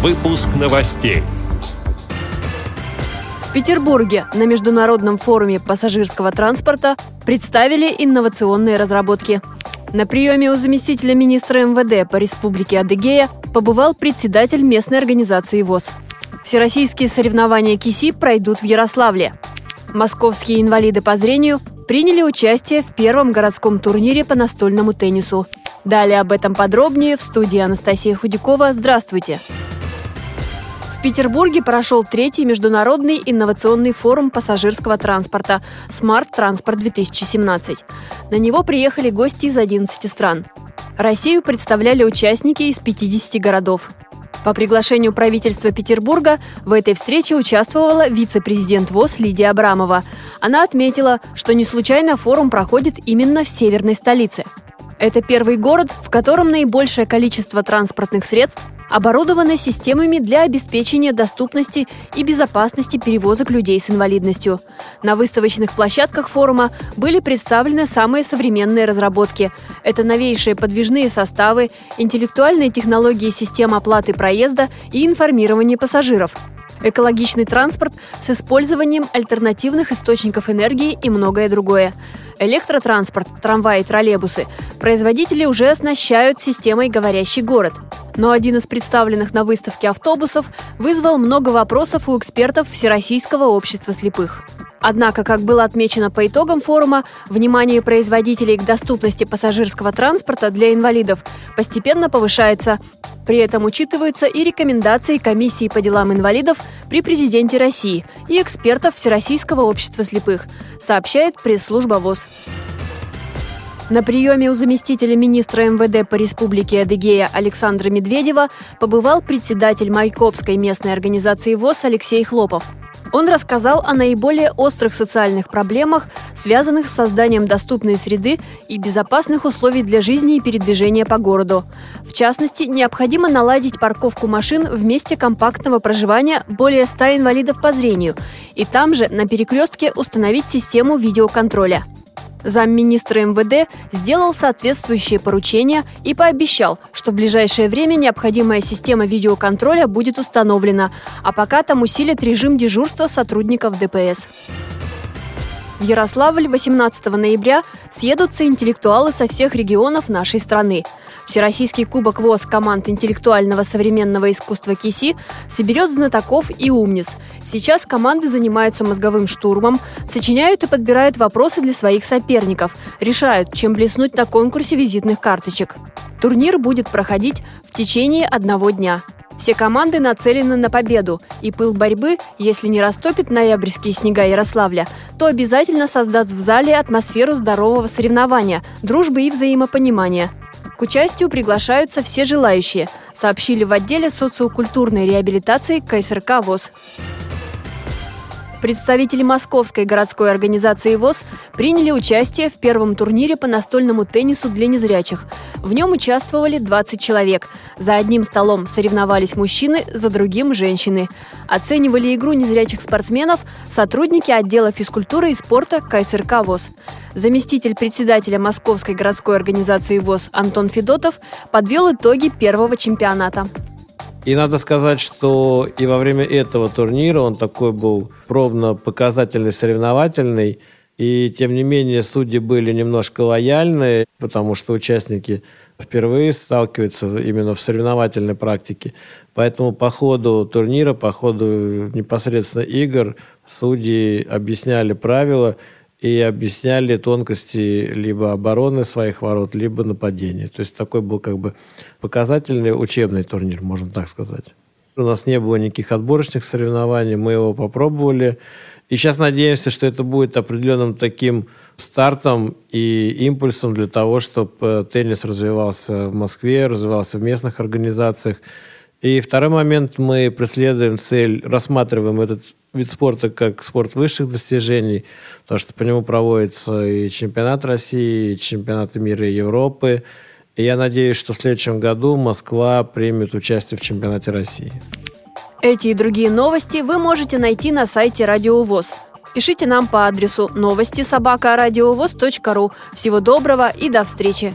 Выпуск новостей. В Петербурге на Международном форуме пассажирского транспорта представили инновационные разработки. На приеме у заместителя министра МВД по Республике Адыгея побывал председатель местной организации ВОЗ. Всероссийские соревнования КИСИ пройдут в Ярославле. Московские инвалиды по зрению приняли участие в первом городском турнире по настольному теннису. Далее об этом подробнее в студии Анастасия Худякова. Здравствуйте! В Петербурге прошел третий международный инновационный форум пассажирского транспорта «Смарт Транспорт-2017». На него приехали гости из 11 стран. Россию представляли участники из 50 городов. По приглашению правительства Петербурга в этой встрече участвовала вице-президент ВОЗ Лидия Абрамова. Она отметила, что не случайно форум проходит именно в северной столице. Это первый город, в котором наибольшее количество транспортных средств оборудованы системами для обеспечения доступности и безопасности перевозок людей с инвалидностью. На выставочных площадках форума были представлены самые современные разработки. Это новейшие подвижные составы, интеллектуальные технологии систем оплаты проезда и информирования пассажиров – экологичный транспорт с использованием альтернативных источников энергии и многое другое. Электротранспорт, трамваи и троллейбусы производители уже оснащают системой «Говорящий город». Но один из представленных на выставке автобусов вызвал много вопросов у экспертов Всероссийского общества слепых. Однако, как было отмечено по итогам форума, внимание производителей к доступности пассажирского транспорта для инвалидов постепенно повышается. При этом учитываются и рекомендации Комиссии по делам инвалидов при президенте России и экспертов Всероссийского общества слепых, сообщает пресс-служба ВОЗ. На приеме у заместителя министра МВД по Республике Адыгея Александра Медведева побывал председатель Майкопской местной организации ВОЗ Алексей Хлопов. Он рассказал о наиболее острых социальных проблемах, связанных с созданием доступной среды и безопасных условий для жизни и передвижения по городу. В частности, необходимо наладить парковку машин в месте компактного проживания более 100 инвалидов по зрению и там же на перекрестке установить систему видеоконтроля. Замминистра МВД сделал соответствующие поручения и пообещал, что в ближайшее время необходимая система видеоконтроля будет установлена, а пока там усилит режим дежурства сотрудников ДПС. В Ярославль 18 ноября съедутся интеллектуалы со всех регионов нашей страны. Всероссийский кубок ВОЗ команд интеллектуального современного искусства КИСИ соберет знатоков и умниц. Сейчас команды занимаются мозговым штурмом, сочиняют и подбирают вопросы для своих соперников, решают, чем блеснуть на конкурсе визитных карточек. Турнир будет проходить в течение одного дня – все команды нацелены на победу, и пыл борьбы, если не растопит ноябрьские снега Ярославля, то обязательно создаст в зале атмосферу здорового соревнования, дружбы и взаимопонимания. К участию приглашаются все желающие, сообщили в отделе социокультурной реабилитации КСРК ВОЗ. Представители Московской городской организации ВОЗ приняли участие в первом турнире по настольному теннису для незрячих. В нем участвовали 20 человек. За одним столом соревновались мужчины, за другим – женщины. Оценивали игру незрячих спортсменов сотрудники отдела физкультуры и спорта КСРК ВОЗ. Заместитель председателя Московской городской организации ВОЗ Антон Федотов подвел итоги первого чемпионата. И надо сказать, что и во время этого турнира он такой был пробно-показательный, соревновательный. И тем не менее судьи были немножко лояльны, потому что участники впервые сталкиваются именно в соревновательной практике. Поэтому по ходу турнира, по ходу непосредственно игр судьи объясняли правила – и объясняли тонкости либо обороны своих ворот, либо нападения. То есть такой был как бы показательный учебный турнир, можно так сказать. У нас не было никаких отборочных соревнований, мы его попробовали. И сейчас надеемся, что это будет определенным таким стартом и импульсом для того, чтобы теннис развивался в Москве, развивался в местных организациях. И второй момент, мы преследуем цель, рассматриваем этот вид спорта как спорт высших достижений, потому что по нему проводится и чемпионат России, и чемпионаты мира и Европы. И я надеюсь, что в следующем году Москва примет участие в чемпионате России. Эти и другие новости вы можете найти на сайте Радио ВОЗ. Пишите нам по адресу новости собака ру. Всего доброго и до встречи!